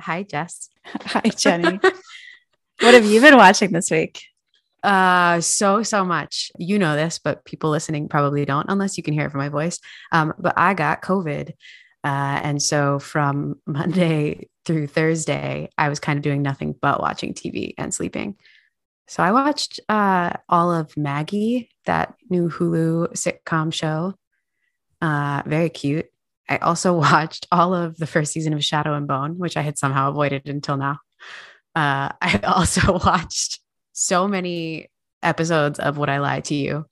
Hi, Jess. Hi, Jenni. what have you been watching this week? Uh, so so much. You know this, but people listening probably don't, unless you can hear it from my voice. Um, but I got COVID, uh, and so from Monday through Thursday, I was kind of doing nothing but watching TV and sleeping. So I watched uh, all of Maggie, that new Hulu sitcom show. Uh, very cute. I also watched all of the first season of Shadow and Bone, which I had somehow avoided until now. Uh, I also watched so many episodes of Would I Lie to You,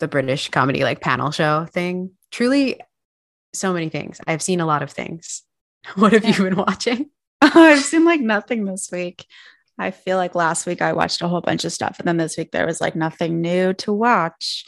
the British comedy like panel show thing. Truly, so many things. I've seen a lot of things. What have yeah. you been watching? I've seen like nothing this week. I feel like last week I watched a whole bunch of stuff, and then this week there was like nothing new to watch.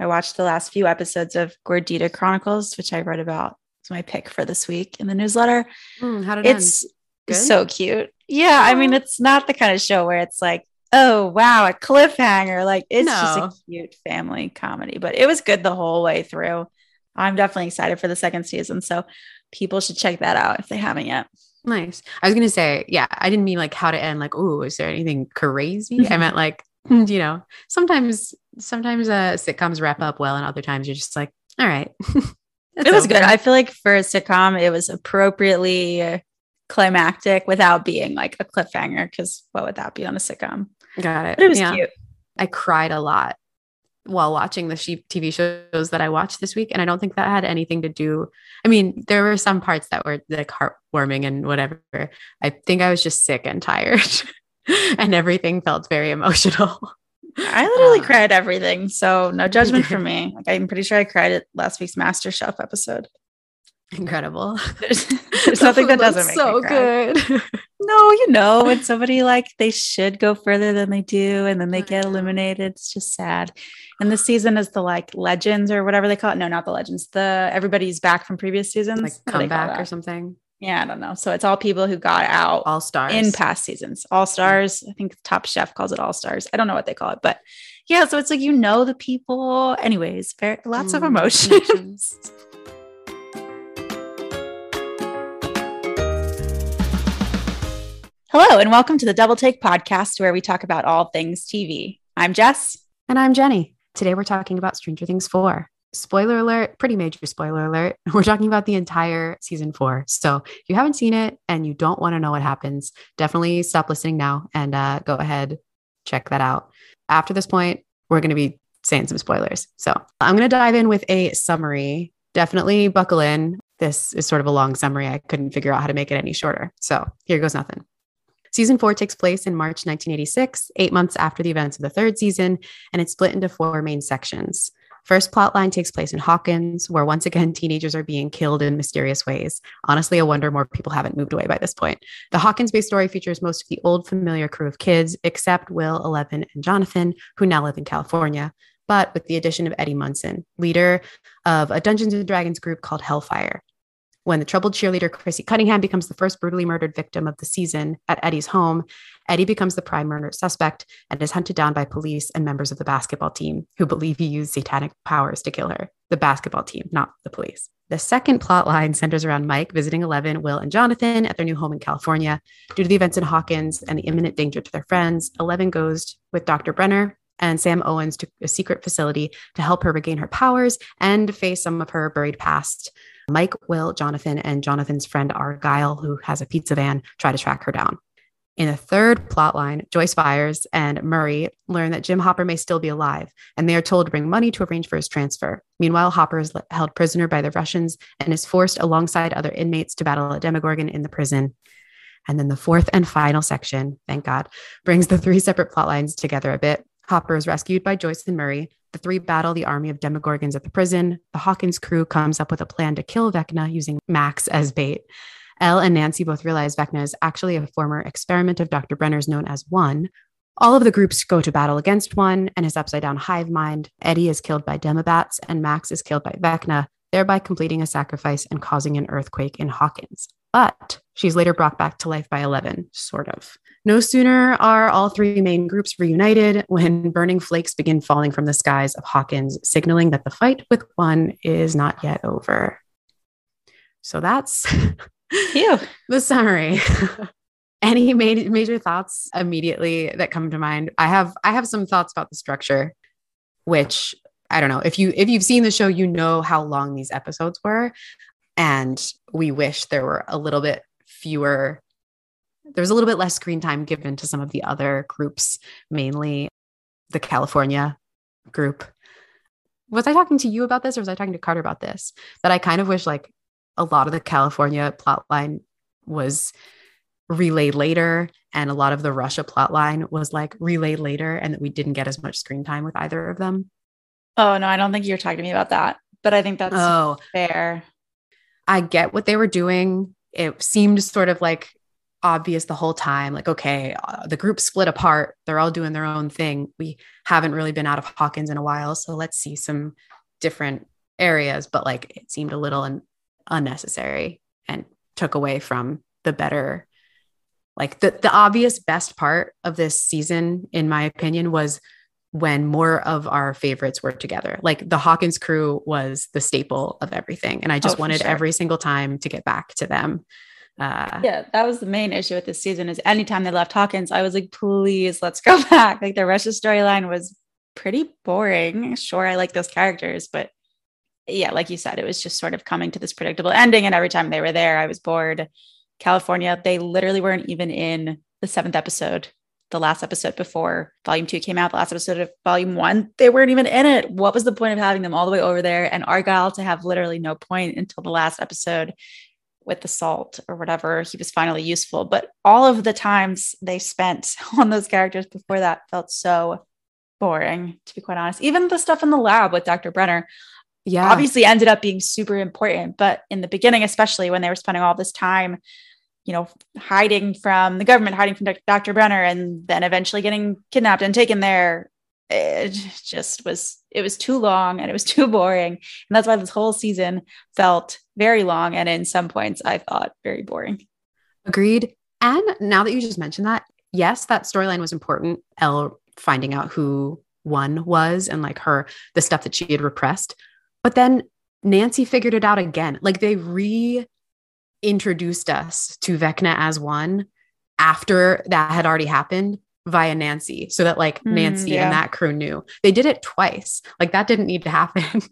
I watched the last few episodes of Gordita Chronicles, which I wrote about. It's my pick for this week in the newsletter. Mm, how did it's so cute? Yeah, I mean, it's not the kind of show where it's like oh wow, a cliffhanger. Like it's no. just a cute family comedy, but it was good the whole way through. I'm definitely excited for the second season. So people should check that out if they haven't yet. Nice. I was gonna say, yeah, I didn't mean like how to end, like, oh, is there anything crazy? I meant like, you know, sometimes sometimes uh sitcoms wrap up well and other times you're just like, all right. it was over. good. I feel like for a sitcom, it was appropriately climactic without being like a cliffhanger, because what would that be on a sitcom? Got it. But it was yeah. cute. I cried a lot while watching the TV shows that I watched this week. And I don't think that had anything to do. I mean, there were some parts that were like heartwarming and whatever. I think I was just sick and tired and everything felt very emotional. I literally um, cried everything. So no judgment for me. Like I'm pretty sure I cried at last week's Master Chef episode. Incredible. There's, there's nothing that doesn't make so good. no, you know, when somebody like they should go further than they do and then they get eliminated, it's just sad. And the season is the like legends or whatever they call it. No, not the legends. The everybody's back from previous seasons. Like comeback or something. Yeah, I don't know. So it's all people who got out all stars in past seasons. All stars. I think Top Chef calls it all stars. I don't know what they call it, but yeah. So it's like you know the people. Anyways, very, lots mm, of emotions. Hello, and welcome to the Double Take podcast, where we talk about all things TV. I'm Jess. And I'm Jenni. Today we're talking about Stranger Things 4. Spoiler alert, pretty major spoiler alert. We're talking about the entire season four. So if you haven't seen it and you don't want to know what happens, definitely stop listening now and uh, go ahead, check that out. After this point, we're going to be saying some spoilers. So I'm going to dive in with a summary. Definitely buckle in. This is sort of a long summary. I couldn't figure out how to make it any shorter. So here goes nothing. Season four takes place in March 1986, eight months after the events of the third season, and it's split into four main sections. First plotline takes place in Hawkins, where once again teenagers are being killed in mysterious ways. Honestly, I wonder more people haven't moved away by this point. The Hawkins based story features most of the old familiar crew of kids, except Will, Eleven, and Jonathan, who now live in California, but with the addition of Eddie Munson, leader of a Dungeons and Dragons group called Hellfire. When the troubled cheerleader Chrissy Cunningham becomes the first brutally murdered victim of the season at Eddie's home, Eddie becomes the prime murder suspect and is hunted down by police and members of the basketball team who believe he used satanic powers to kill her. The basketball team, not the police. The second plot line centers around Mike visiting Eleven, Will, and Jonathan at their new home in California. Due to the events in Hawkins and the imminent danger to their friends, Eleven goes with Dr. Brenner and Sam Owens to a secret facility to help her regain her powers and face some of her buried past Mike, Will, Jonathan, and Jonathan's friend Argyle, who has a pizza van, try to track her down. In the third plotline, Joyce Byers and Murray learn that Jim Hopper may still be alive, and they are told to bring money to arrange for his transfer. Meanwhile, Hopper is held prisoner by the Russians and is forced alongside other inmates to battle a Demogorgon in the prison. And then the fourth and final section, thank God, brings the three separate plotlines together a bit. Hopper is rescued by Joyce and Murray, the three battle the army of Demogorgons at the prison. The Hawkins crew comes up with a plan to kill Vecna using Max as bait. El and Nancy both realize Vecna is actually a former experiment of Dr. Brenner's known as One. All of the groups go to battle against One and his upside down hive mind. Eddie is killed by Demobats and Max is killed by Vecna, thereby completing a sacrifice and causing an earthquake in Hawkins. But she's later brought back to life by Eleven, sort of. No sooner are all three main groups reunited when burning flakes begin falling from the skies of Hawkins, signaling that the fight with one is not yet over. So that's the summary. Any major, major thoughts immediately that come to mind? I have I have some thoughts about the structure, which I don't know. If you if you've seen the show, you know how long these episodes were. And we wish there were a little bit fewer there was a little bit less screen time given to some of the other groups, mainly the California group. Was I talking to you about this or was I talking to Carter about this? That I kind of wish like a lot of the California plotline was relayed later and a lot of the Russia plotline was like relayed later and that we didn't get as much screen time with either of them. Oh no, I don't think you're talking to me about that. But I think that's oh, fair. I get what they were doing. It seemed sort of like obvious the whole time like okay uh, the group split apart. They're all doing their own thing. We haven't really been out of hawkins in a while so let's see some different areas. But like it seemed a little un- unnecessary and took away from the better like the the obvious best part of this season in my opinion was when more of our favorites were together. Like the hawkins crew was the staple of everything and i just oh, wanted sure. every single time to get back to them uh, yeah that was the main issue with this season is anytime they left hawkins i was like please let's go back like the of storyline was pretty boring sure i like those characters but yeah, like you said, it was just sort of coming to this predictable ending. And every time they were there, I was bored. California, they literally weren't even in the seventh episode, the last episode before volume two came out, the last episode of volume one. They weren't even in it. What was the point of having them all the way over there and Argyle to have literally no point until the last episode with the salt or whatever? He was finally useful. But all of the times they spent on those characters before that felt so boring, to be quite honest. Even the stuff in the lab with Dr. Brenner yeah obviously ended up being super important but in the beginning especially when they were spending all this time you know hiding from the government hiding from dr brenner and then eventually getting kidnapped and taken there it just was it was too long and it was too boring and that's why this whole season felt very long and in some points i thought very boring agreed and now that you just mentioned that yes that storyline was important El finding out who one was and like her the stuff that she had repressed but then Nancy figured it out again. Like they reintroduced us to Vecna as one after that had already happened via Nancy, so that like mm, Nancy yeah. and that crew knew. They did it twice. Like that didn't need to happen.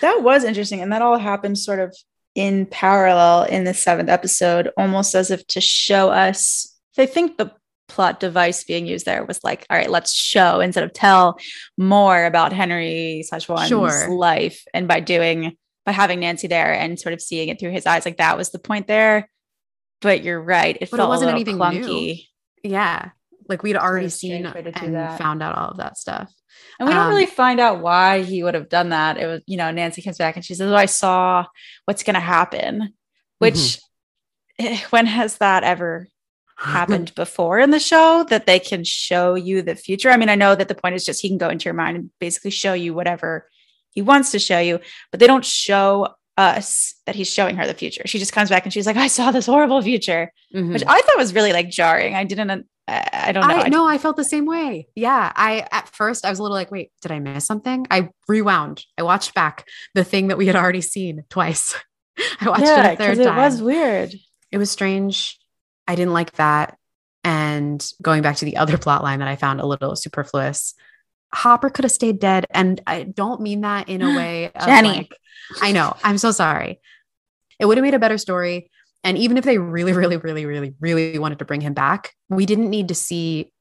that was interesting. And that all happened sort of in parallel in the seventh episode, almost as if to show us. I think the plot device being used there was like, all right, let's show instead of tell more about Henry one's sure. life. And by doing by having Nancy there and sort of seeing it through his eyes, like that was the point there. But you're right. It but felt it wasn't anything clunky. New. Yeah. Like we'd already seen and that. found out all of that stuff. And we don't um, really find out why he would have done that. It was, you know, Nancy comes back and she says, Oh, I saw what's gonna happen. Which mm-hmm. when has that ever happened before in the show that they can show you the future. I mean, I know that the point is just he can go into your mind and basically show you whatever he wants to show you, but they don't show us that he's showing her the future. She just comes back and she's like, I saw this horrible future, mm-hmm. which I thought was really like jarring. I didn't, I don't know. I, no, I felt the same way. Yeah. I, at first, I was a little like, wait, did I miss something? I rewound. I watched back the thing that we had already seen twice. I watched yeah, it a third time. It was weird. It was strange. I didn't like that. And going back to the other plot line that I found a little superfluous, Hopper could have stayed dead. And I don't mean that in a way of Jenni. Like, I know. I'm so sorry. It would have made a better story. And even if they really, really, really, really, really wanted to bring him back, we didn't need to see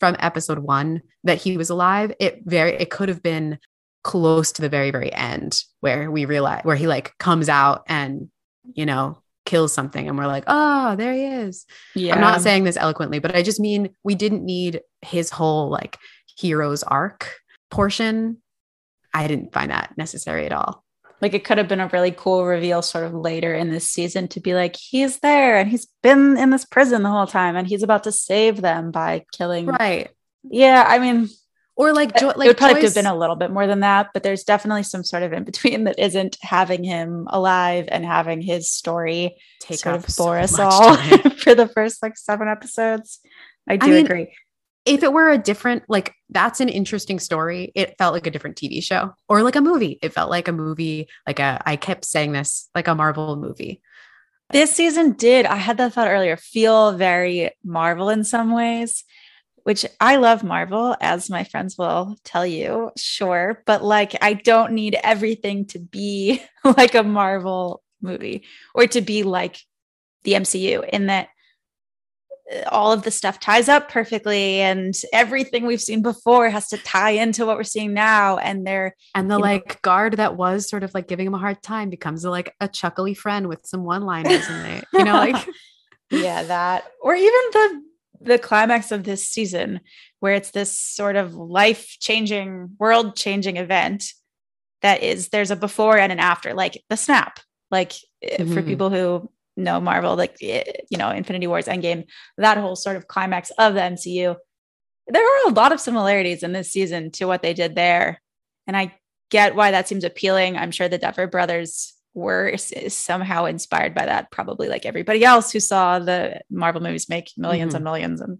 from episode one that he was alive. It very it could have been close to the very, very end where we realize where he like comes out and you know kills something and we're like, oh, there he is. Yeah. I'm not saying this eloquently, but I just mean we didn't need his whole like hero's arc portion. I didn't find that necessary at all. Like it could have been a really cool reveal sort of later in this season to be like, he's there and he's been in this prison the whole time and he's about to save them by killing. Right. Yeah. I mean, or like, jo- like it would probably Joyce- have been a little bit more than that, but there's definitely some sort of in between that isn't having him alive and having his story take sort of bore so us all for the first like seven episodes. I do I mean, agree. If it were a different, like that's an interesting story. It felt like a different TV show or like a movie. It felt like a movie, like a, I kept saying this, like a Marvel movie. This season did, I had that thought earlier, feel very Marvel in some ways, which I love Marvel, as my friends will tell you, sure. But like, I don't need everything to be like a Marvel movie or to be like the MCU in that all of the stuff ties up perfectly and everything we've seen before has to tie into what we're seeing now and they're and the like know, guard that was sort of like giving him a hard time becomes a, like a chuckly friend with some one liners in there you know like yeah that or even the the climax of this season where it's this sort of life changing world changing event that is there's a before and an after like the snap like mm-hmm. for people who know Marvel, like eh, you know, Infinity Wars, Endgame, that whole sort of climax of the MCU. There are a lot of similarities in this season to what they did there, and I get why that seems appealing. I'm sure the Duffer brothers were somehow inspired by that, probably like everybody else who saw the Marvel movies make 1000000s mm-hmm. and millions and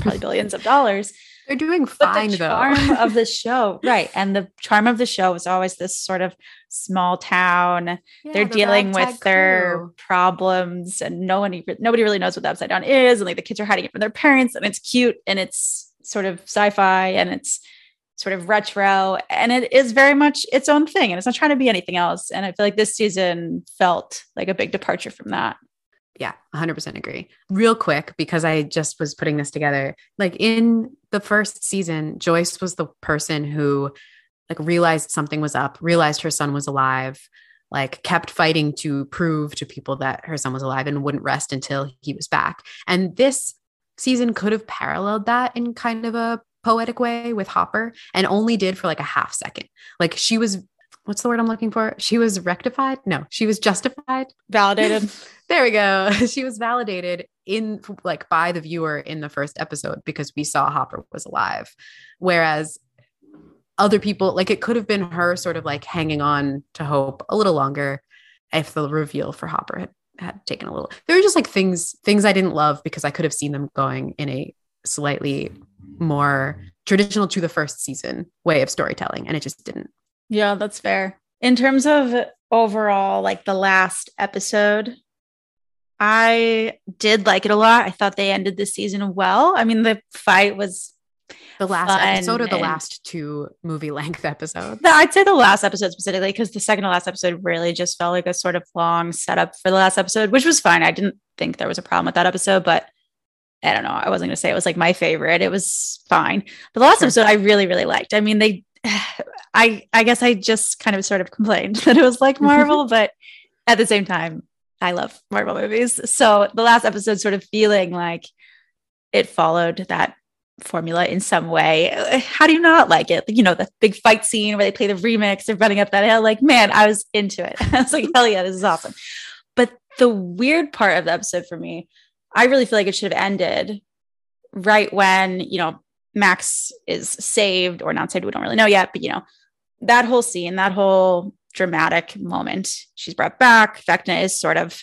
probably billions of dollars. They're doing fine the though. Charm of the show, right? And the charm of the show is always this sort of small town. Yeah, They're the dealing with their crew. problems, and no one, nobody really knows what the upside down is, and like the kids are hiding it from their parents, and it's cute and it's sort of sci-fi and it's sort of retro, and it is very much its own thing, and it's not trying to be anything else. And I feel like this season felt like a big departure from that yeah 100% agree. Real quick because i just was putting this together like in the first season joyce was the person who like realized something was up realized her son was alive like kept fighting to prove to people that her son was alive and wouldn't rest until he was back. And this season could have paralleled that in kind of a poetic way with hopper and only did for like a half second. Like she was what's the word I'm looking for? She was rectified. No, she was justified. Validated. there we go. She was validated in like by the viewer in the first episode because we saw Hopper was alive. Whereas other people, like it could have been her sort of like hanging on to hope a little longer if the reveal for Hopper had, had taken a little. There were just like things, things I didn't love because I could have seen them going in a slightly more traditional to the first season way of storytelling and it just didn't yeah, that's fair. In terms of overall, like the last episode, I did like it a lot. I thought they ended the season well. I mean, the fight was the last episode or the last two movie length episodes? I'd say the last episode specifically, because the second to last episode really just felt like a sort of long setup for the last episode, which was fine. I didn't think there was a problem with that episode, but I don't know. I wasn't going to say it was like my favorite. It was fine. But the last sure. episode I really, really liked. I mean, they I I guess I just kind of sort of complained that it was like mm-hmm. Marvel, but at the same time, I love Marvel movies. So the last episode sort of feeling like it followed that formula in some way. How do you not like it? You know, the big fight scene where they play the remix, they're running up that hill. Like, man, I was into it. I was like, hell yeah, this is awesome. But the weird part of the episode for me, I really feel like it should have ended right when, you know, Max is saved or not saved. We don't really know yet, but you know, that whole scene, that whole dramatic moment, she's brought back. Vecna is sort of,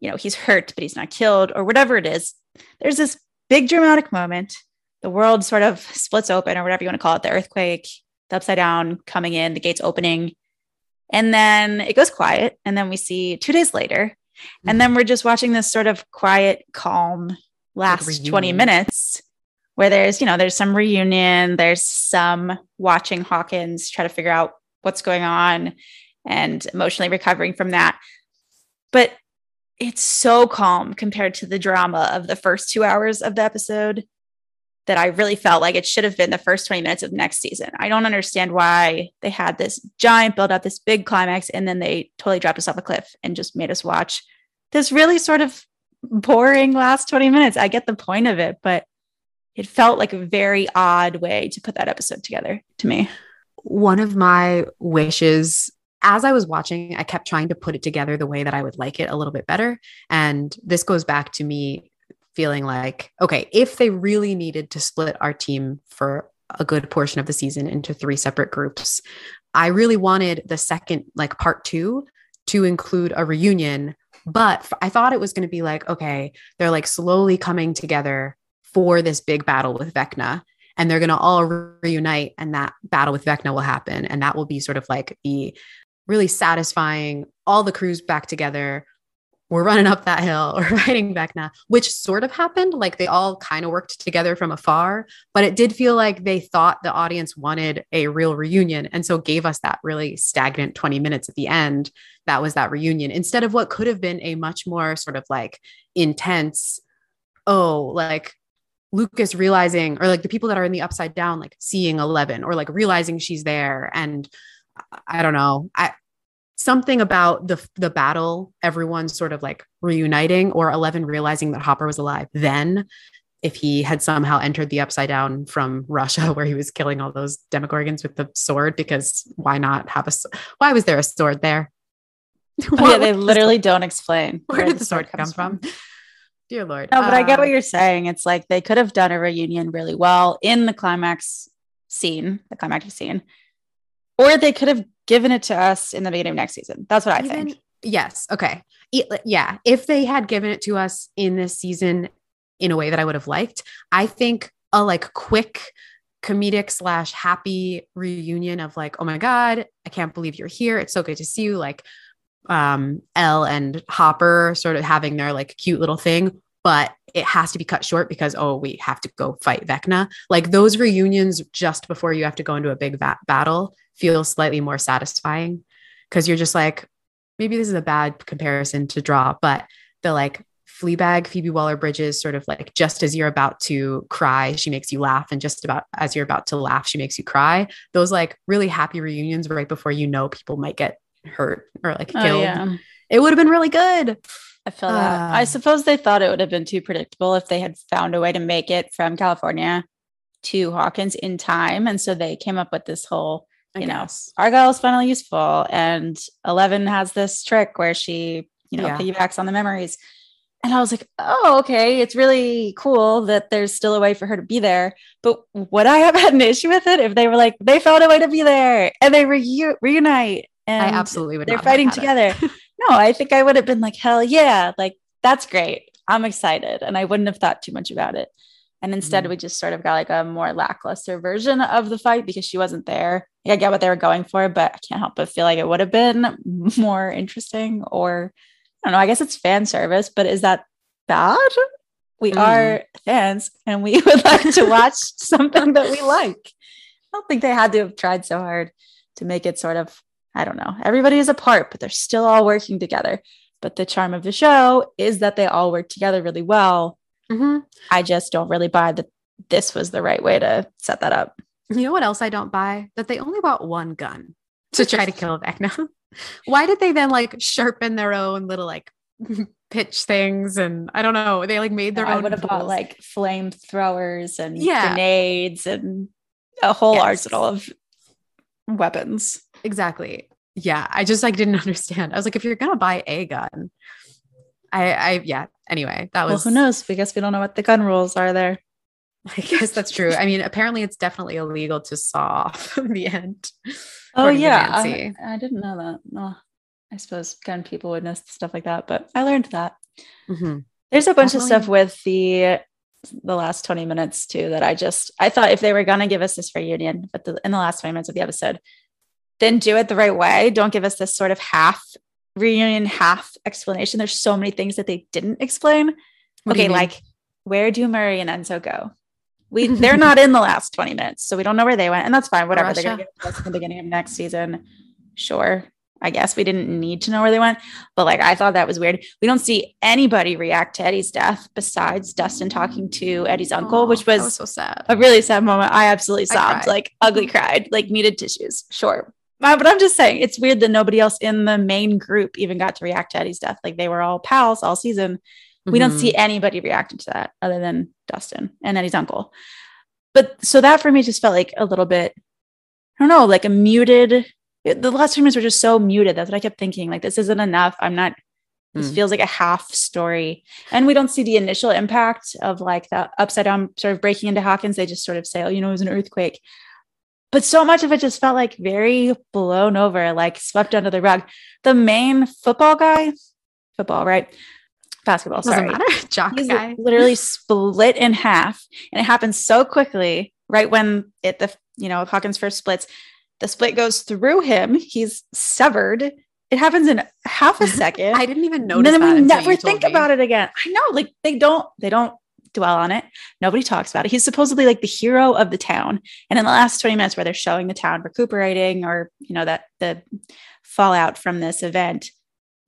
you know, he's hurt, but he's not killed or whatever it is. There's this big dramatic moment. The world sort of splits open or whatever you want to call it the earthquake, the upside down coming in, the gates opening. And then it goes quiet. And then we see two days later. And mm-hmm. then we're just watching this sort of quiet, calm last like 20 minutes where there's, you know, there's some reunion, there's some watching Hawkins try to figure out what's going on and emotionally recovering from that. But it's so calm compared to the drama of the first two hours of the episode that I really felt like it should have been the first 20 minutes of next season. I don't understand why they had this giant build up, this big climax, and then they totally dropped us off a cliff and just made us watch this really sort of boring last 20 minutes. I get the point of it, but it felt like a very odd way to put that episode together to me. One of my wishes as I was watching, I kept trying to put it together the way that I would like it a little bit better. And this goes back to me feeling like, okay, if they really needed to split our team for a good portion of the season into three separate groups, I really wanted the second, like part two, to include a reunion. But I thought it was going to be like, okay, they're like slowly coming together for this big battle with Vecna. And they're going to all reunite, and that battle with Vecna will happen. And that will be sort of like the really satisfying all the crews back together, we're running up that hill, we're fighting Vecna, which sort of happened. Like they all kind of worked together from afar, but it did feel like they thought the audience wanted a real reunion. And so gave us that really stagnant 20 minutes at the end. That was that reunion instead of what could have been a much more sort of like intense, oh, like Lucas realizing, or like the people that are in the upside down, like seeing 11 or like realizing she's there. And I don't know. I, something about the the battle everyone sort of like reuniting or 11 realizing that hopper was alive then if he had somehow entered the upside down from russia where he was killing all those demogorgons with the sword because why not have a why was there a sword there yeah they literally don't explain where, where did the sword, sword come from, from? Dear lord no but uh, i get what uh, you're saying it's like they could have done a reunion really well in the climax scene the climactic scene or they could have given it to us in the beginning of next season. That's what I Even, think. Yes. Okay. Yeah. If they had given it to us in this season in a way that I would have liked, I think a like quick comedic slash happy reunion of like, oh my God, I can't believe you're here. It's so good to see you. Like um El and Hopper sort of having their like cute little thing, but it has to be cut short because oh, we have to go fight Vecna. Like those reunions just before you have to go into a big va- battle feel slightly more satisfying because you're just like, maybe this is a bad comparison to draw, but the like Fleabag, Phoebe Waller-Bridge's, sort of like just as you're about to cry, she makes you laugh. And just about as you're about to laugh, she makes you cry. Those like really happy reunions right before you know people might get hurt or like oh, killed. Oh, yeah. It would have been really good. I feel uh, that. I suppose they thought it would have been too predictable if they had found a way to make it from California to Hawkins in time. And so they came up with this whole you know, Argyle is finally useful. And Eleven has this trick where she, you know, yeah. piggybacks on the memories. And I was like, oh, okay. It's really cool that there's still a way for her to be there. But would I have had an issue with it if they were like, they found a way to be there and they re- reunite and I absolutely would. They're fighting together. no, I think I would have been like, hell yeah. Like, that's great. I'm excited. And I wouldn't have thought too much about it. And instead, mm we just sort of got like a more lackluster version of the fight because she wasn't there. I get what they were going for, but I can't help but feel like it would have been more interesting. Or I don't know, I guess it's fan service, but is that bad? We mm are fans and we would like to watch something that we like. I don't think they had to have tried so hard to make it sort of, I don't know, everybody is apart, but they're still all working together. But the charm of the show is that they all work together really well Mm-hmm. I just don't really buy that this was the right way to set that up. You know what else I don't buy? That they only bought one gun to try to kill Vecna. Why did they then like sharpen their own little like pitch things and I don't know. They like made their own. I would have bought like flamethrowers and yeah. grenades and a whole yes. arsenal of weapons. Exactly. Yeah. I just like didn't understand. I was like, if you're gonna buy a gun, I, I, yeah. Anyway, that was. Well, who knows? We guess we don't know what the gun rules are there. I guess that's true. I mean, apparently it's definitely illegal to saw off the end. Oh yeah, I, I, didn't know that. Oh, I suppose gun people would know stuff like that, but I learned that. Mm-hmm. There's a bunch definitely. of stuff with the the last 20 minutes too that I just I thought if they were gonna give us this reunion, but the, in the last 20 minutes of the episode, then do it the right way. Don't give us this sort of half reunion half explanation. There's so many things that they didn't explain. What okay, like where do Murray and Enzo go? We they're not in the last 20 minutes, so we don't know where they went, and that's fine. Whatever Russia. they're gonna get us in the beginning of next season. Sure. I guess we didn't need to know where they went, but like I thought that was weird. We don't see anybody react to Eddie's death besides Dustin talking to Eddie's uncle, which was, was, so sad. A really sad moment. I absolutely sobbed, I like ugly cried, like needed tissues. Sure. Uh, but I'm just saying, it's weird that nobody else in the main group even got to react to Eddie's death. Like they were all pals all season. Mm-hmm. We don't see mm-hmm. anybody reacting to that other than Dustin and Eddie's uncle. But so that for me just felt like a little bit, I don't know, like a muted. The last few minutes were just so muted. That's what I kept thinking. Like this isn't enough. I'm not. This mm. feels like a half story, and we don't see the initial impact of like the upside down sort of breaking into Hawkins. They just sort of say, "Oh, you know, it was an earthquake." But so much of it just felt like very blown over, like swept under the rug. The main football guy, football, right? Basketball, Doesn't sorry. Matter. Jock He's guy. literally split in half. And it happens so quickly, right when it the you know, Hawkins first splits, the split goes through him. He's severed. it happens in half a second. I didn't even notice. And then we never think about it again. I know, like they don't, they don't dwell on it. Nobody talks about it. He's supposedly like the hero of the town. And in the last 20 minutes where they're showing the town recuperating or, you know, that the fallout from this event,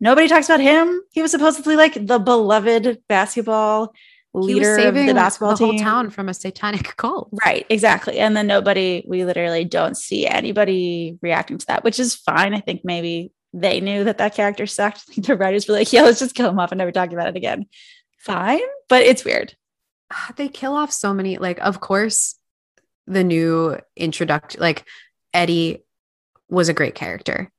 nobody talks about him. He was supposedly like the beloved basketball leader of the basketball the team. town from a satanic cult. Right, exactly. And then nobody, we literally don't see anybody reacting to that, which is fine. I think maybe they knew that that character sucked. the writers were like, yeah, let's just kill him off and never talk about it again. Fine, but it's weird. They kill off so many, like, of course, the new introduction, like, Eddie was a great character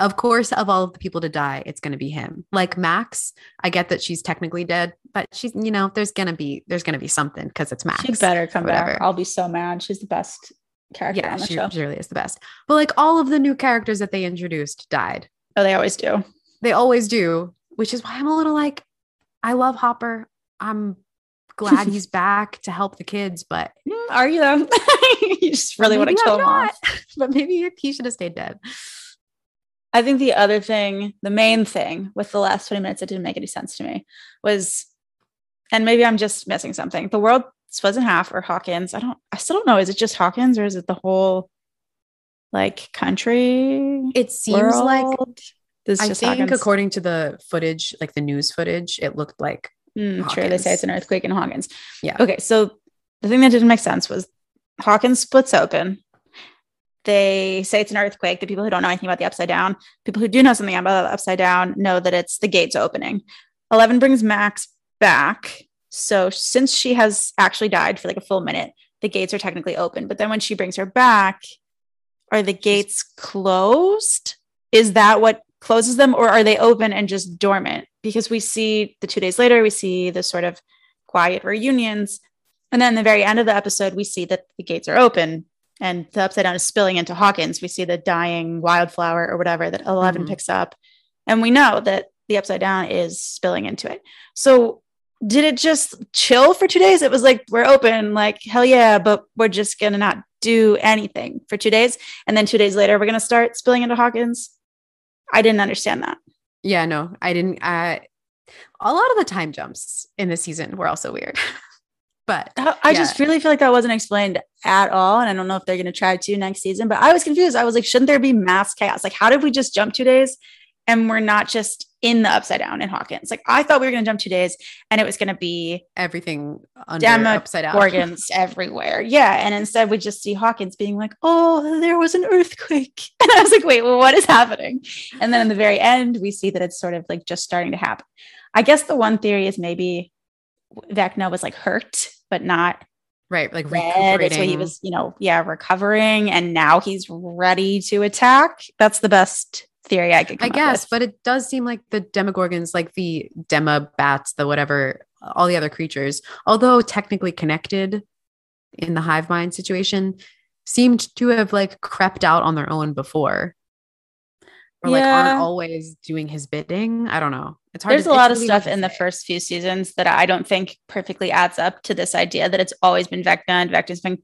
of course, of all of the people to die, it's going to be him. Like Max, I get that she's technically dead, but she's, you know, there's going to be, there's going to be something because it's Max. She better come back. I'll be so mad. She's the best character yeah, on the she, show. She really is the best. But like all of the new characters that they introduced died. Oh, they always do. They always do, which is why I'm a little like, I love Hopper. I'm glad he's back to help the kids, but are you though? you just really want to kill him off. But maybe he should have stayed dead. I think the other thing, the main thing with the last 20 minutes that didn't make any sense to me was, and maybe I'm just missing something. The world split in half or Hawkins. I don't, I still don't know. Is it just Hawkins or is it the whole like country? It seems world? like this I think Hawkins? according to the footage, like the news footage, it looked like mm, true. They say it's an earthquake in Hawkins. Yeah. Okay. So the thing that didn't make sense was Hawkins splits open they say it's an earthquake. The people who don't know anything about the upside down, people who do know something about the upside down, know that it's the gates opening. Eleven brings Max back. So since she has actually died for like a full minute, the gates are technically open. But then when she brings her back, are the gates closed? Is that what closes them, or are they open and just dormant? Because we see the two days later, we see the sort of quiet reunions. And then the very end of the episode, we see that the gates are open and the upside down is spilling into Hawkins. We see the dying wildflower or whatever that 11 mm-hmm. picks up. And we know that the upside down is spilling into it. So did it just chill for two days? It was like, we're open, like, hell yeah, but we're just going to not do anything for two days. And then two days later, we're going to start spilling into Hawkins. I didn't understand that. Yeah, no, I didn't. Uh, a lot of the time jumps in the season were also weird. But I yeah. just really feel like that wasn't explained at all. And I don't know if they're going to try to next season, but I was confused. I was like, shouldn't there be mass chaos? Like, how did we just jump two days and we're not just in the upside down in Hawkins? Like, I thought we were going to jump two days and it was going to be everything under demo upside down organs everywhere. Yeah. And instead, we just see Hawkins being like, oh, there was an earthquake. And I was like, wait, well, what is happening? And then in the very end, we see that it's sort of like just starting to happen. I guess the one theory is maybe Vecna was like hurt but not right like recuperating. So he was, you know, yeah, recovering, and now he's ready to attack. That's the best theory I could. I guess, but it does seem like the Demogorgons, like the Demobats, the whatever, all the other creatures, although technically connected in the hive mind situation, seemed to have like crept out on their own before or yeah. like aren't always doing his bidding. I don't know. It's hard. There's to, a lot of stuff in the first few seasons that I don't think perfectly adds up to this idea that it's always been Vecna and Vecna's been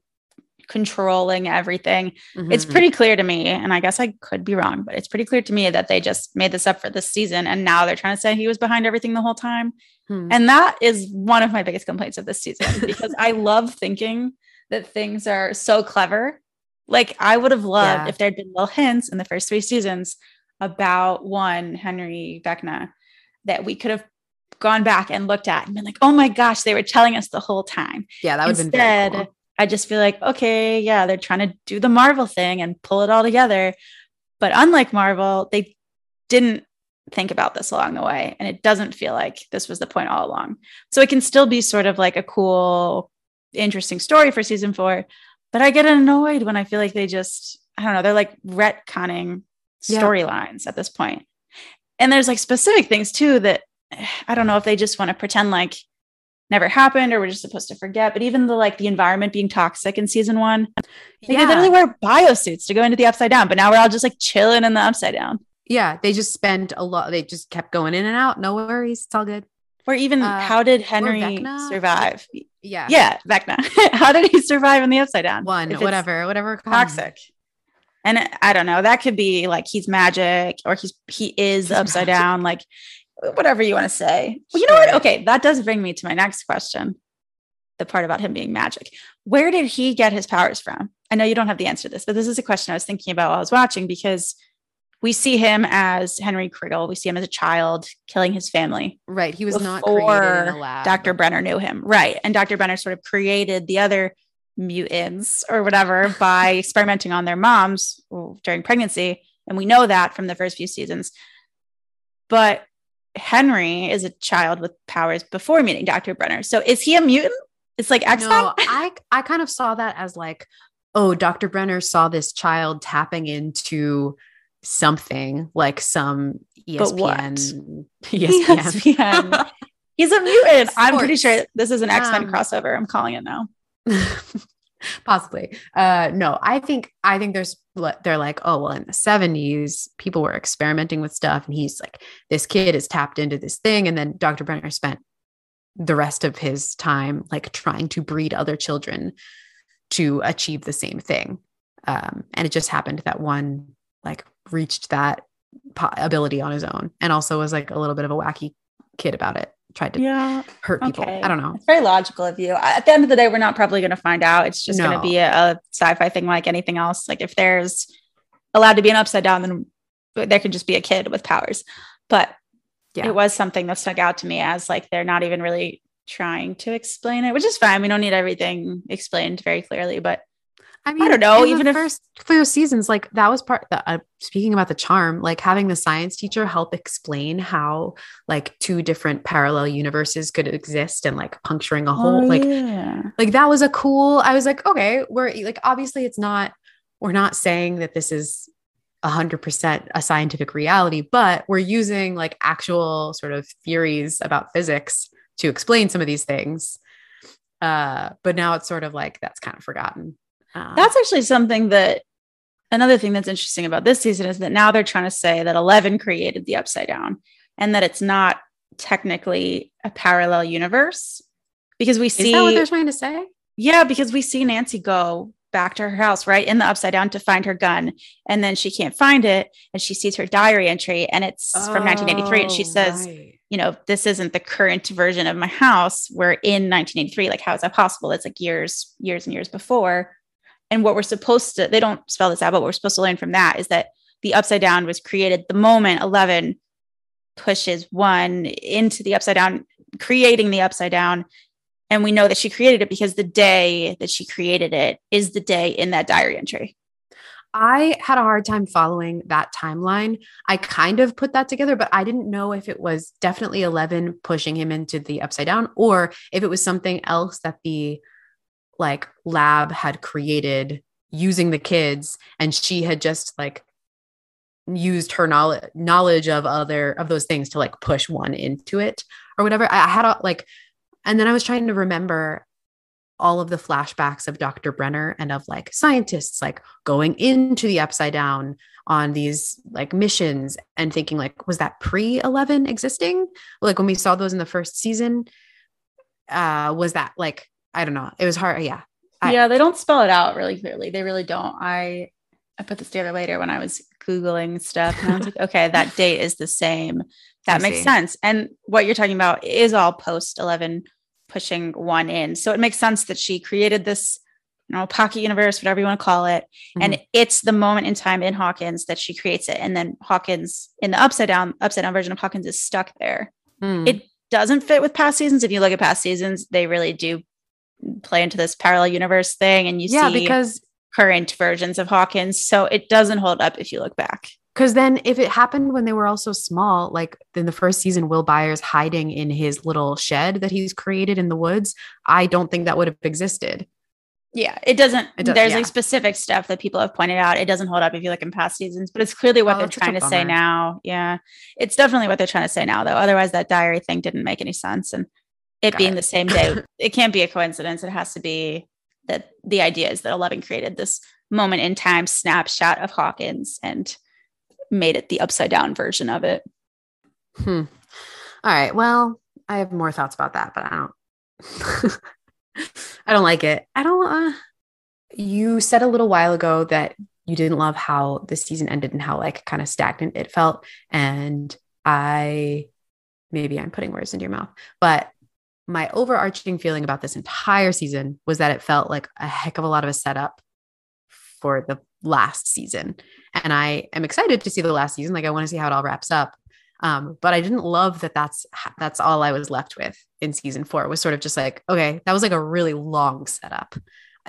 controlling everything. Mm-hmm. It's pretty clear to me, and I guess I could be wrong, but it's pretty clear to me that they just made this up for this season, and now they're trying to say he was behind everything the whole time. Hmm. And that is one of my biggest complaints of this season because I love thinking that things are so clever. Like I would have loved yeah. if there'd been little hints in the first three seasons about one Henry Vecna that we could have gone back and looked at and been like, oh my gosh, they were telling us the whole time. Yeah, that would have been very cool. I just feel like, okay, yeah, they're trying to do the Marvel thing and pull it all together. But unlike Marvel, they didn't think about this along the way. And it doesn't feel like this was the point all along. So it can still be sort of like a cool, interesting story for season four. But I get annoyed when I feel like they just, I don't know, they're like retconning storylines yeah. at this point. And there's like specific things too that I don't know if they just want to pretend like never happened or we're just supposed to forget. But even the like the environment being toxic in season one, like, yeah. they literally wear biosuits to go into the upside down. But now we're all just like chilling in the upside down. Yeah, they just spent a lot. They just kept going in and out. No worries, it's all good. Or even uh, how did Henry survive? Yeah, yeah, Vecna. how did he survive in the upside down? One, whatever, whatever. Toxic And I don't know, that could be like he's magic or he's he is he's upside magic. down, like whatever you want to say. Well, you know what? Okay, that does bring me to my next question. The part about him being magic. Where did he get his powers from? I know you don't have the answer to this, but this is a question I was thinking about while I was watching because we see him as Henry Criddle. We see him as a child killing his family. Right. He was not created in a lab. Dr. Brenner knew him. Right. And Dr. Brenner sort of created the other mutants or whatever by experimenting on their moms during pregnancy. And we know that from the first few seasons. But Henry is a child with powers before meeting Dr. Brenner. So is he a mutant? It's like X. No, I I kind of saw that as like, oh, Dr. Brenner saw this child tapping into something like some ESPN. But ESPN. ESPN. He's a mutant. I'm pretty sure this is an X Men um, crossover. I'm calling it now. Possibly. Uh, no, I think I think there's they're like, oh well, in the 70s, people were experimenting with stuff, and he's like, this kid is tapped into this thing, and then Dr. Brenner spent the rest of his time like trying to breed other children to achieve the same thing. Um, and it just happened that one like reached that ability on his own and also was like a little bit of a wacky kid about it tried to yeah. hurt people okay. i don't know it's very logical of you at the end of the day we're not probably going to find out it's just no. going to be a, a, sci-fi thing like anything else like if there's allowed to be an upside down then there could just be a kid with powers but yeah. it was something that stuck out to me as like they're not even really trying to explain it which is fine we don't need everything explained very clearly but I mean, I don't know. Even the if first few seasons, like that was part. The, uh, speaking about the charm, like having the science teacher help explain how like two different parallel universes could exist and like puncturing a hole, oh, like yeah. like that was a cool. I was like, okay, we're like obviously it's not. We're not saying that this is a hundred percent a scientific reality, but we're using like actual sort of theories about physics to explain some of these things. Uh, but now it's sort of like that's kind of forgotten. Um, that's actually something that another thing that's interesting about this season is that now they're trying to say that 11 created the upside down and that it's not technically a parallel universe because we see is that what they're trying to say? Yeah because we see nancy go back to her house right in the upside down to find her gun and then she can't find it and she sees her diary entry and it's oh, from 1983 and she says right. you know this isn't the current version of my house. We're in 1983 like how is that possible? It's like years years and years before and what we're supposed to, they don't spell this out, but what we're supposed to learn from that is that the upside down was created the moment 11 pushes one into the upside down, creating the upside down. And we know that she created it because the day that she created it is the day in that diary entry. I had a hard time following that timeline. I kind of put that together, but I didn't know if it was definitely 11 pushing him into the upside down or if it was something else that the like lab had created using the kids and she had just like used her knowledge knowledge of other of those things to like push one into it or whatever. I had a, like and then i was trying to remember all of the flashbacks of dr brenner and of like scientists like going into the upside down on these like missions and thinking like was that pre 11 existing? Like when we saw those in the first season uh was that like I don't know. It was hard. Yeah. I, yeah, they don't spell it out really clearly. They really don't. I I put this together later when I was googling stuff, and I was like, okay, that date is the same. That I makes see. sense. And what you're talking about is all post eleven pushing one in, so it makes sense that she created this, you know, pocket universe, whatever you want to call it, mm-hmm. and it's the moment in time in Hawkins that she creates it, and then Hawkins in the upside down upside down version of Hawkins is stuck there. Mm. It doesn't fit with past seasons. If you look at past seasons, they really do play into this parallel universe thing and you yeah, see because current versions of Hawkins. So it doesn't hold up if you look back. Because then, if it happened when they were all so small, like in the first season, Will Byers hiding in his little shed that he's created in the woods, I don't think that would have existed. Yeah, it doesn't. It does, there's yeah. like specific stuff that people have pointed out. It doesn't hold up if you look in past seasons, but it's clearly what oh, they're trying to say now. Yeah, it's definitely what they're trying to say now, though. Otherwise, that diary thing didn't make any sense. And it Got being it. the same day. it can't be a coincidence. It has to be that the idea is that 11 created this moment in time snapshot of Hawkins and made it the upside down version of it. Hmm. All right. Well, I have more thoughts about that, but I don't. I don't like it. I don't. Uh, you said a little while ago that you didn't love how the season ended and how like kind of stagnant it felt. And I maybe I'm putting words into your mouth, but my overarching feeling about this entire season was that it felt like a heck of a lot of a setup for the last season. And I am excited to see the last season. Like I want to see how it all wraps up. Um, but I didn't love that that's that's all I was left with in season four. It was sort of just like, okay, that was like a really long setup.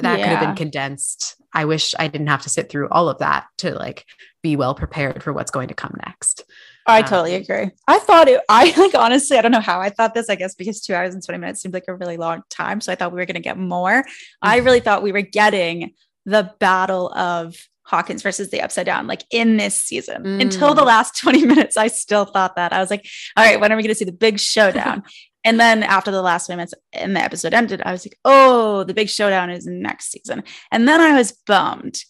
That yeah. could have been condensed. I wish I didn't have to sit through all of that to like be well prepared for what's going to come next. I um, totally agree. I thought it, I like honestly, I don't know how I thought this, I guess because two hours and 20 minutes seemed like a really long time. So I thought we were going to get more. I mm-hmm. really thought we were getting the battle of Hawkins versus the Upside Down, like in this season. Mm. Until the last 20 minutes, I still thought that. I was like, all right, when are we going to see the big showdown? and then after the last minutes and the episode ended, I was like, oh, the big showdown is next season. And then I was bummed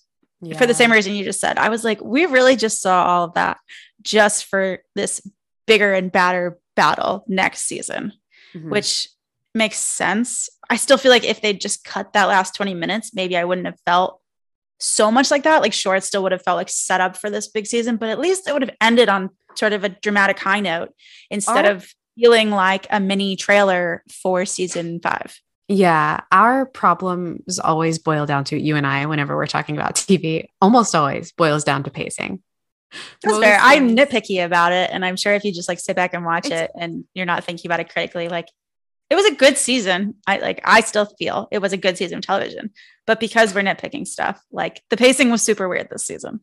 yeah. for the same reason you just said. I was like, we really just saw all of that just for this bigger and badder battle next season, mm-hmm. which makes sense. I still feel like if they just cut that last 20 minutes, maybe I wouldn't have felt so much like that. Like, sure, it still would have felt like set up for this big season, but at least it would have ended on sort of a dramatic high note instead our, of feeling like a mini trailer for season five. Yeah, our problems always boil down to you and I whenever we're talking about TV, almost always boils down to pacing. That's Most fair. I'm nitpicky about it. And I'm sure if you just like sit back and watch it and you're not thinking about it critically, like it was a good season. I like I still feel it was a good season of television. But because we're nitpicking stuff, like the pacing was super weird this season.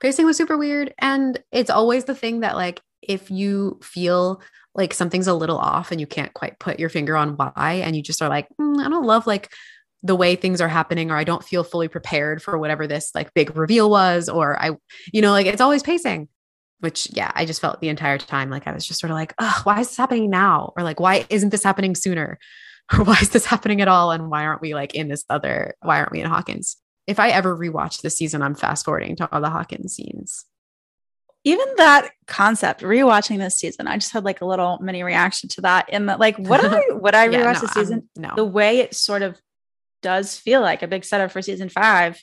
Pacing was super weird. And it's always the thing that like if you feel like something's a little off and you can't quite put your finger on why, and you just are like, mm, I don't love like the way things are happening, or I don't feel fully prepared for whatever this like big reveal was, or I, you know, like it's always pacing. Which yeah i just felt the entire time like i was just sort of like oh why is this happening now? Or like why isn't this happening sooner? Or why is this happening at all? And why aren't we like in this other why aren't we in hawkins? If i ever rewatch this season i'm fast forwarding to all the hawkins scenes even that concept rewatching this season i just had like a little mini reaction to that in that like what i would i rewatch yeah, no, the season no the way it sort of does feel like a big setup for season five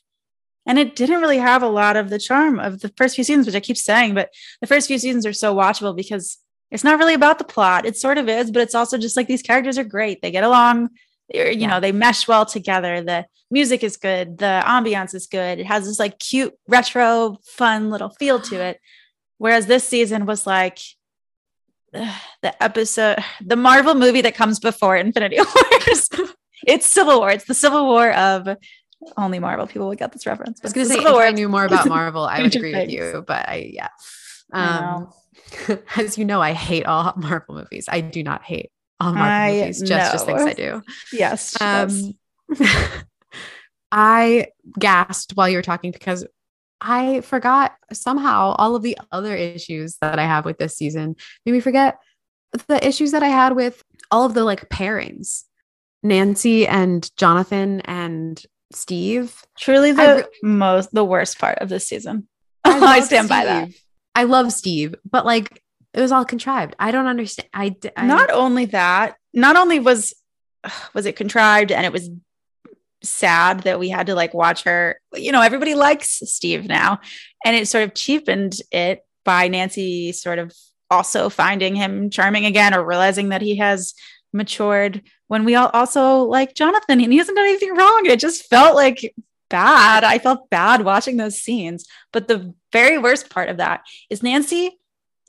and it didn't really have a lot of the charm of the first few seasons, which I keep saying, but the first few seasons are so watchable because it's not really about the plot. It sort of is, but it's also just like these characters are great. They get along, you yeah. know, they mesh well together. The music is good, the ambiance is good. It has this like cute, retro, fun little feel to it. Whereas this season was like the episode, the Marvel movie that comes before Infinity Wars. it's Civil War. It's the Civil War of only Marvel people would get this reference. I was going to say, if I knew more about Marvel, I would agree with you. But I, yeah. Um, as you know, I hate all Marvel movies. I do not hate all Marvel I movies. Just, know. just things I do. Yes. Um, I gasped while you were talking because I forgot somehow all of the other issues that I have with this season. Made me forget the issues that I had with all of the like pairings. Nancy and Jonathan and Steve. Truly the re- most the worst part of this season. I, I stand Steve. by that. I love Steve, but like it was all contrived. I don't understand. I, I not only that, not only was was it contrived and it was sad that we had to like watch her. You know, everybody likes Steve now, and it sort of cheapened it by Nancy sort of also finding him charming again or realizing that he has matured when we all also like Jonathan and he hasn't done anything wrong. It just felt like bad. I felt bad watching those scenes. But the very worst part of that is Nancy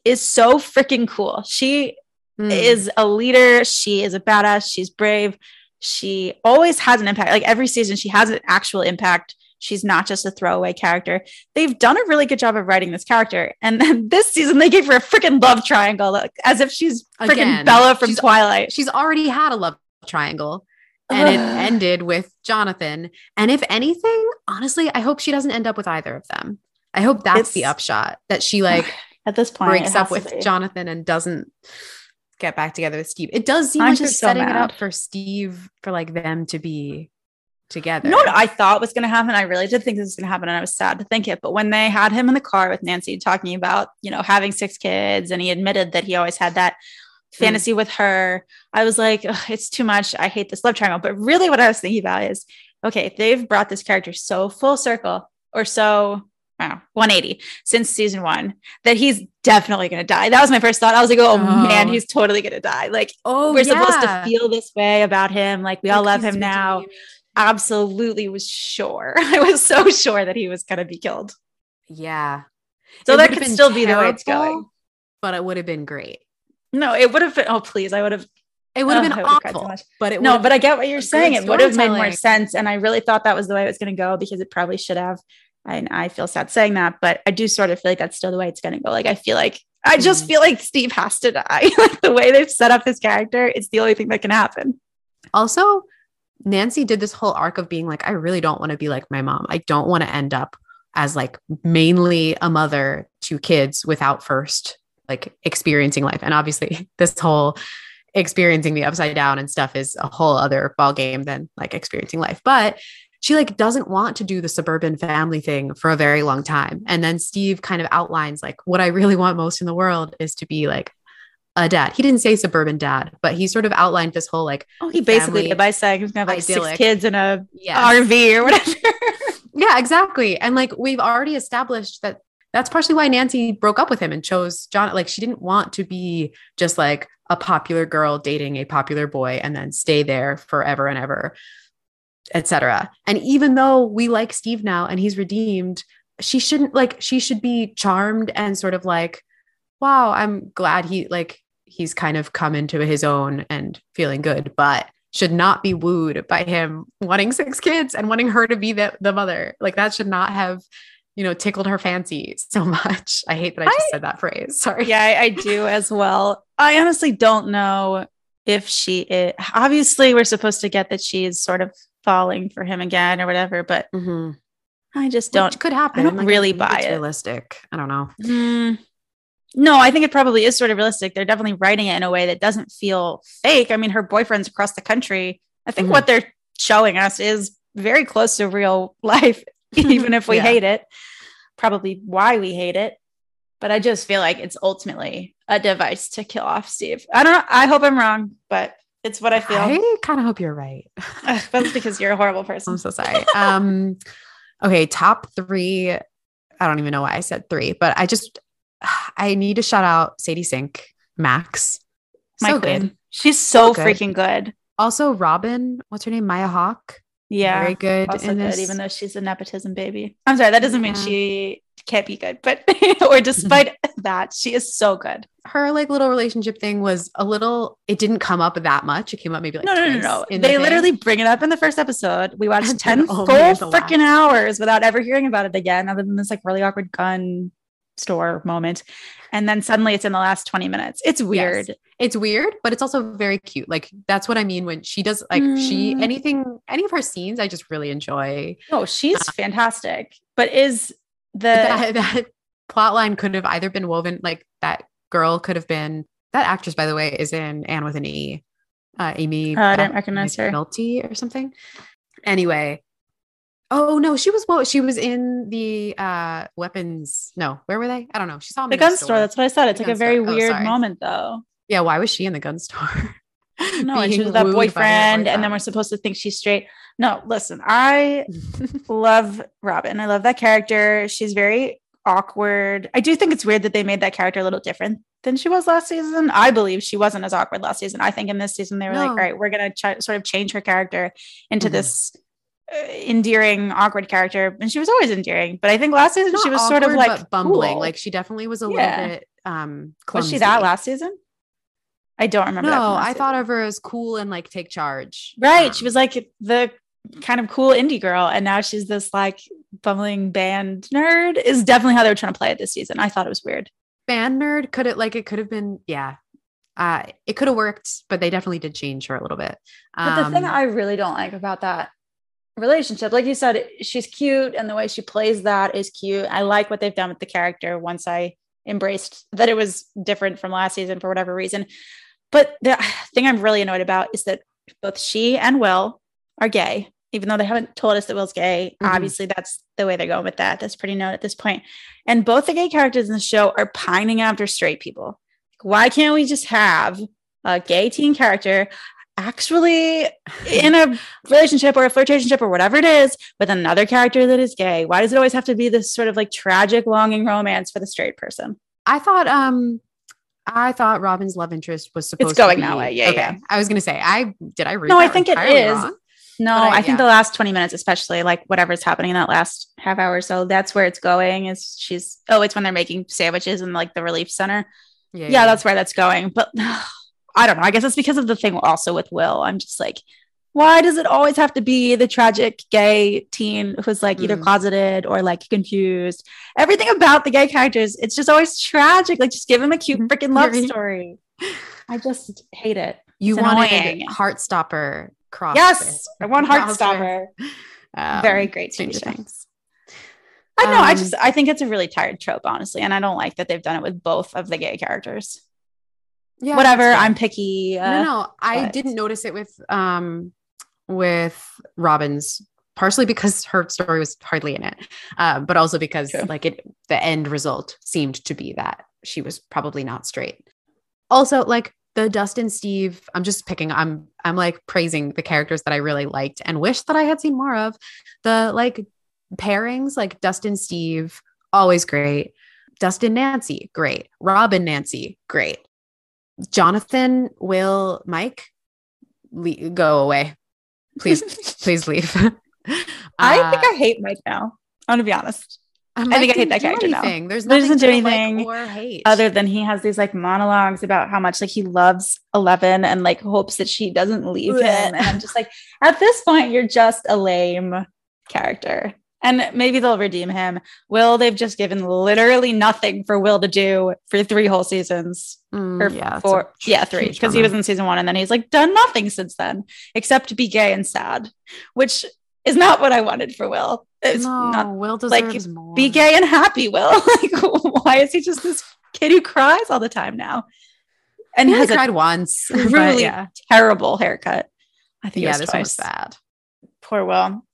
is so freaking cool. She mm. is a leader. She is a badass. She's brave. She always has an impact. Like every season, she has an actual impact. She's not just a throwaway character. They've done a really good job of writing this character. And then this season, they gave her a freaking love triangle, like, as if she's freaking Bella from she's, Twilight. She's already had a love triangle and it ended with Jonathan. And if anything, honestly, I hope she doesn't end up with either of them. I hope that's it's, the upshot that she like at this point breaks up with Jonathan and doesn't get back together with Steve. It does seem I'm like they're so setting mad. it up for Steve for like them to be together. You know what I thought was going to happen? I really did think this was going to happen and I was sad to think it. But when they had him in the car with Nancy talking about, you know, having six kids and he admitted that he always had that Hmm. fantasy mm. with her. I was like, it's too much. I hate this love triangle. But really, what I was thinking about is okay, they've brought this character so full circle or so wow, 180 since season one that he's definitely going to die. That was my first thought. I was like, oh, oh. man, he's totally going to die. Like, oh, we're yeah. supposed to feel this way about him. Like, we like all love him now. Redeemed. Absolutely was sure. I was so sure that he was going to be killed. Yeah. So it that could still be the way it's going. But it would have been great. No, it would have been. Oh, please. I would have. It would have oh, been awful. So but it no, but I get what you're saying. It would have made more sense. And I really thought that was the way it was going to go because it probably should have. And I feel sad saying that, but I do sort of feel like that's still the way it's going to go. Like, I feel like, I just mm. feel like Steve has to die. like, the way they've set up his character, it's the only thing that can happen. Also, Nancy did this whole arc of being like, I really don't want to be like my mom. I don't want to end up as like mainly a mother to kids without first like experiencing life. And obviously, this whole experiencing the upside down and stuff is a whole other ball game than like experiencing life. But she like doesn't want to do the suburban family thing for a very long time. And then Steve kind of outlines like what I really want most in the world is to be like a dad. He didn't say suburban dad, but he sort of outlined this whole like oh, he basically did by saying he's gonna have like idyllic. six kids in a. RV or whatever. yeah, exactly. And like we've already established that that's partially why Nancy broke up with him and chose John. Like she didn't want to be just like a popular girl dating a popular boy and then stay there forever and ever, etc. And even though we like Steve now and he's redeemed, she shouldn't like she should be charmed and sort of like, wow, I'm glad he like he's kind of come into his own and feeling good, but should not be wooed by him wanting six kids and wanting her to be the, the mother. Like that should not have you know, tickled her fancy so much. I hate that I just I, said that phrase. Sorry. Yeah, I, I, do as well. I honestly don't know if she is. Obviously, we're supposed to get that she is sort of falling for him again or whatever, but mm-hmm. I just don't. Which could happen. I don't like, really buy it. Realistic. I don't know. Mm, no, I think it probably is sort of realistic. They're definitely writing it in a way that doesn't feel fake. I mean, her boyfriend's across the country. I think mm-hmm. what they're showing us is very close to real life even if we yeah. hate it. Probably why we hate it. But I just feel like it's ultimately a device to kill off Steve. I don't know. I hope I'm wrong, but it's what I feel. I kind of hope you're right. That's because you're a horrible person. I'm so sorry. Um, okay, top three. I don't even know why I said three, but I just I need to shout out Sadie Sink, Max. My so queen. Good. She's so, so good. freaking good. Also, Robin, what's her name? Maya Hawke. Yeah. Very good. Also good, even though she's a nepotism baby. I'm sorry, that doesn't mean she can't be good, but or despite that, she is so good. Her like little relationship thing was a little, it didn't come up that much. It came up maybe like no, no, no, no. They the literally bring it up in the first episode. We watched 10 full freaking hours without ever hearing about it again, other than this like really awkward gun store moment. And then suddenly it's in the last 20 minutes. It's weird. Yes. It's weird, but it's also very cute. Like that's what I mean when she does like mm. she anything any of her scenes I just really enjoy. Oh, she's uh, fantastic. But is the that, that plot line could have either been woven like that girl could have been that actress by the way is in Anne with an E. Uh, Amy uh, I didn't recognize her. Melty or something. Anyway, Oh no, she was well, she was in the uh weapons. No, where were they? I don't know. She saw the gun store. store. That's what I said. It's like a very store. Oh, weird oh, moment though. Yeah, why was she in the gun store? no, and she was that boyfriend, and then we're supposed to think she's straight. No, listen, I love Robin. I love that character. She's very awkward. I do think it's weird that they made that character a little different than she was last season. I believe she wasn't as awkward last season. I think in this season they were no. like, all right, we're gonna try, sort of change her character into mm-hmm. this uh, endearing, awkward character, and she was always endearing. But I think last season Not she was awkward, sort of like bumbling. Cool. Like she definitely was a yeah. little bit. um clumsy. Was she that last season? I don't remember. No, I thought of her as cool and like take charge. Right, um, she was like the kind of cool indie girl, and now she's this like bumbling band nerd. Is definitely how they were trying to play it this season. I thought it was weird. Band nerd could it like it could have been yeah uh, it could have worked, but they definitely did change her a little bit. Um, but the thing um, I really don't like about that relationship. Like you said, she's cute and the way she plays that is cute. I like what they've done with the character once I embraced that it was different from last season for whatever reason. But the thing I'm really annoyed about is that both she and Will are gay, even though they haven't told us that Will's gay. Mm-hmm. Obviously, that's the way they're going with that. That's pretty known at this point. And both the gay characters in the show are pining after straight people. Why can't we just have a gay teen character actually in a relationship or a flirtationship or whatever it is with another character that is gay? Why does it always have to be this sort of like tragic longing romance for the straight person? I thought um I thought Robin's love interest was supposed it's going to be, that way. Yeah, okay. yeah. I was gonna say I did I read No, I think it is. wrong? No, But I- I, think yeah. the last 20 minutes, especially like whatever's happening in that last half hour. or So that's where it's going is she's, oh, it's when they're making sandwiches in like the relief center. Yeah, Yeah, that's where that's going. But I don't know. I guess it's because of the thing also with Will. I'm just like, why does it always have to be the tragic gay teen who's like either Mm. closeted or like confused? Everything about the gay characters, it's just always tragic. Like, just give him a cute Mhm. freaking love story. I just hate it. you It's wanted annoying. Heartstopper cross. Yes, I want. Heartstopper. Um, Very great Stranger. Things. I know. I Um, just I think it's a really tired trope, honestly, and I don't like that they've done it with both of the gay characters. Yeah, Whatever. I'm picky. Uh, no, no, I but- didn't notice it with um with Robin's partially because her story was hardly in it, uh, but also because True. like it the end result seemed to be that she was probably not straight. Also, like the Dustin Steve, I'm just picking. I'm I'm like praising the characters that I really liked and wish that I had seen more of. The like pairings, like Dustin Steve, always great. Dustin Nancy, great. Robin Nancy, great. Jonathan, Will, Mike, le- go away. Please, please leave. I Uh, think I hate Mike now. I'm gonna be honest. Mike think I hate that character now. There's nothing doesn't do like anything hate. Other than he has these like monologues about how much like he loves Eleven and like hopes that she doesn't leave him. And I'm just like, at this point, you're just a lame character. And maybe they'll redeem him. Will, they've just given literally nothing for Will to do for three whole seasons. Mm, or yeah, four, yeah, three, because he was in season one, and then he's like done nothing since then, except be gay and sad, which is not what I wanted for Will. It's no, not Will like, deserves more. be gay and happy. Will, like, why is he just this kid who cries all the time now? And He has a cried once. Really yeah, terrible haircut. I think yeah, this one was bad. Poor Will.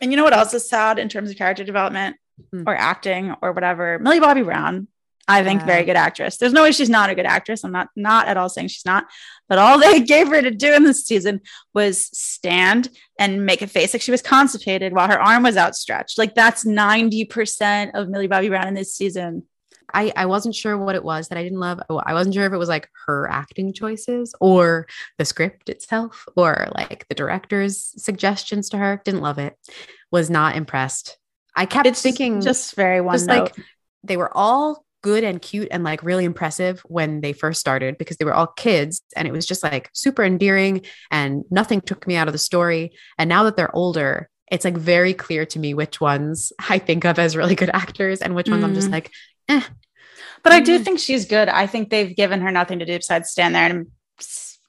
And you know what else is sad in terms of character development Hmm. or acting or whatever? Millie Bobby Brown. I think Yeah. very good actress. There's no way she's not a good actress. I'm not not at all saying she's not. But all they gave her to do in this season was stand and make a face like she was constipated while her arm was outstretched. Like that's 90% of Millie Bobby Brown in this season. I, I wasn't sure what it was that I didn't love. I wasn't sure if it was like her acting choices or the script itself or like the director's suggestions to her. Didn't love it. Was not impressed. I kept It's thinking just very one just note. like they were all good and cute and like really impressive when they first started because they were all kids and it was just like super endearing and nothing took me out of the story. And now that they're older, it's like very clear to me which ones I think of as really good actors and which ones I'm just Mm. like, eh. But I do Mm. think she's good. I think they've given her nothing to do besides stand there and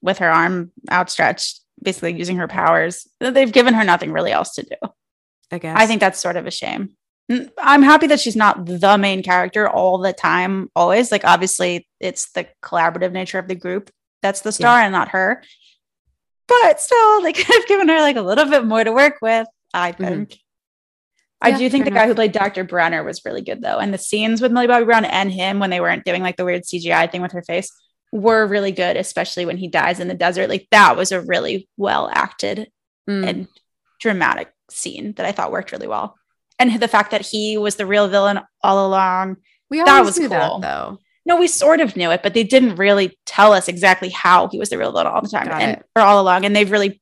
with her arm outstretched, basically using her powers. They've given her nothing really else to do. I guess. I think that's sort of a shame. I'm happy that she's not the main character all the time, always. Like, obviously, it's the collaborative nature of the group that's the star and not her. But still, they could have given her like a little bit more to work with, I Mhm. think. I Yeah, do think the guy who played Dr. Brenner was really good though. And the scenes with Millie Bobby Brown and him when they weren't doing like the weird CGI thing with her face were really good, especially when he dies in the desert. Like that was a really well acted Mm. and dramatic scene that I thought worked really well. And the fact that he was the real villain all along. we that was cool. that though. No, we sort of knew it, but they didn't really tell us exactly how he was the real villain all the time Got and it. or all along. And they've really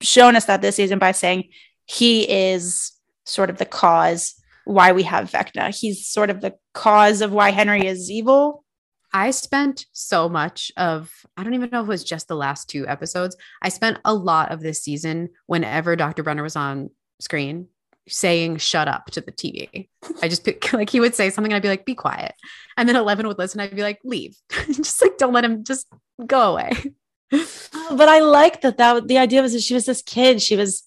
shown us that this season by saying he is sort of the cause why we have Vecna. He's sort of the cause of why Henry is evil. I spent so much of, I don't even know if it was just the last two episodes. I spent a lot of this season whenever Dr. Brenner was on screen saying shut up to the TV. I just pick, like he would say something and I'd be like, be quiet. And then 11 would listen. I'd be like, leave. just like, don't let him just go away. But I like that that the idea was that she was this kid. She was,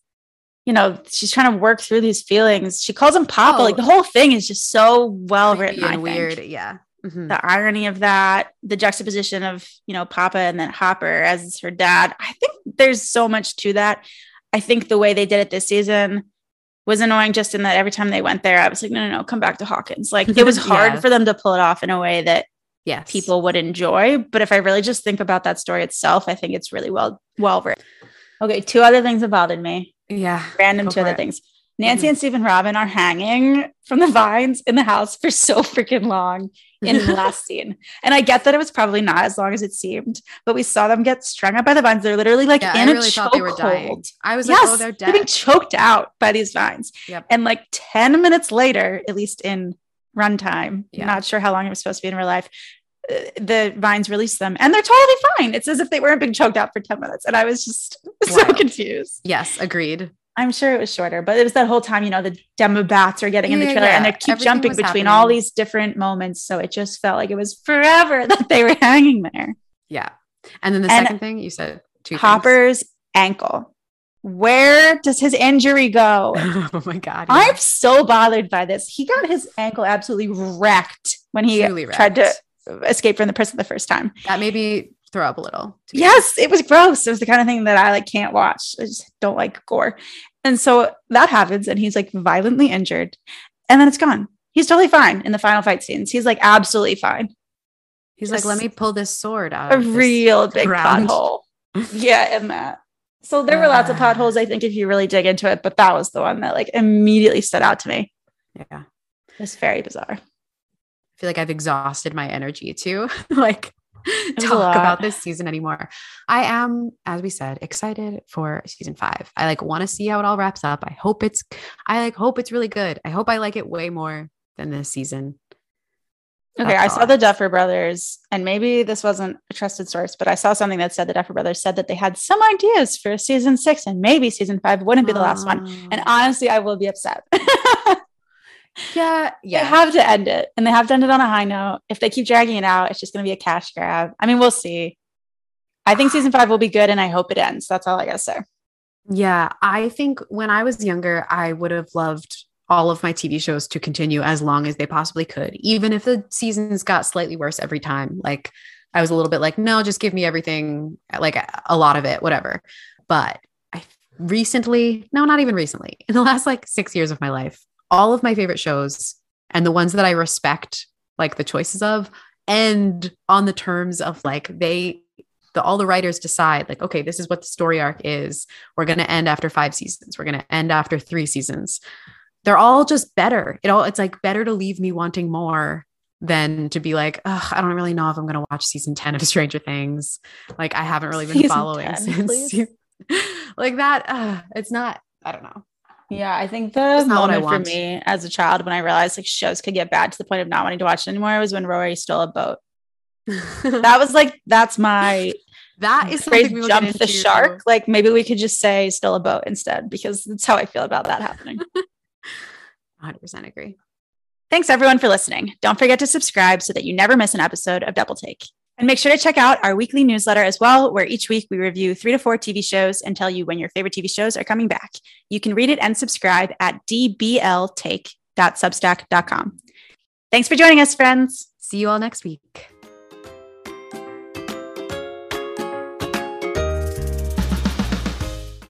you know, she's trying to work through these feelings. She calls him Papa. Oh. Like the whole thing is just so well written. And weird. Yeah. Mhm. the irony of that, the juxtaposition of, you know, Papa and then Hopper as her dad. I think there's so much to that. I think the way they did it this season was annoying just in that every time they went there, I was like, no, no, no, come back to Hawkins. Like it was hard Yeah. for them to pull it off in a way that yes. people would enjoy. But if I really just think about that story itself, I think it's really well well written. Okay, two other things that bothered me. Yeah. Random two other it. things. Nancy Mhm. and Stephen Robin are hanging from the vines in the house for so freaking long in the last scene. And I get that it was probably not as long as it seemed, but we saw them get strung up by the vines. They're literally like Yeah, in I a really thought they were dying. I was like, Yes, oh, they're they're being choked out by these vines. Yep. And like 10 minutes later, at least in runtime, Yeah. not sure how long it was supposed to be in real life, the vines release them and they're totally fine. It's as if they weren't being choked out for 10 minutes. And I was just so confused. Yes, agreed. I'm sure it was shorter, but it was that whole time, you know, the Demobats are getting in the Yeah, trailer and they keep Everything jumping between all these different moments. So it just felt like it was forever that they were hanging there. Yeah. And then the And second thing you said two things. Hopper's ankle. Where does his injury go? oh my god. I'm so bothered by this. He got his ankle absolutely wrecked when he Truly tried to. Escape from the prison the first time. that made me throw up a little. Yes, it was gross. It was the kind of thing that I like can't watch. I just don't like gore. And so that happens, and he's like violently injured, and then it's gone. He's totally fine in the final fight scenes. He's like absolutely fine. He's like, let me pull this sword out. A real big ground." pothole. yeah, in that. So there were lots of Ah. potholes, I think, if you really dig into it, but that was the one that like immediately stood out to me. Yeah. It's very bizarre. I feel like I've exhausted my energy to like talk about this season anymore. I am, as we said, excited for season five. I like want to see how it all wraps up. I hope it's, I like hope it's really good. I hope I like it way more than this season. Okay, That's I saw I the Duffer Brothers, and maybe this wasn't a trusted source, but I saw something that said the Duffer Brothers said that they had some ideas for season six, and maybe season five wouldn't be the last one. And Oh. honestly, I will be upset. yeah, They yeah. have to end it, and they have to end it on a high note. If they keep dragging it out, it's just going to be a cash grab. I mean, we'll see. I think season five will be good, and I hope it ends. That's all I gotta say. Yeah, I think when I was younger, I would have loved all of my TV shows to continue as long as they possibly could, even if the seasons got slightly worse every time. Like I was a little bit like, no, just give me everything, like a lot of it, whatever. But I recently, no, not even recently, in the last like six years of my life, all of my favorite shows and the ones that I respect, like the choices of, end on the terms of like they the all the writers decide like okay this is what the story arc is. We're going to end after five seasons. We're going to end after three seasons. They're all just better. It all it's like better to leave me wanting more than to be like Ugh, i don't really know if i'm going to watch season 10 of stranger things. Like i haven't really been Season following 10, since like that uh, it's not i don't know Yeah, I think the That's not what I moment for me as a child when I realized like shows could get bad to the point of not wanting to watch it anymore was when Rory stole a boat. That was like that's my that is phrase something we jump the shark. Like maybe we could just say still a boat instead because that's how I feel about that happening. 100% agree Thanks everyone for listening. Don't forget to subscribe so that you never miss an episode of Double Take. And make sure to check out our weekly newsletter as well, where each week we review three to four TV shows and tell you when your favorite TV shows are coming back. You can read it and subscribe at dbltake.substack.com. Thanks for joining us, friends. see you all next week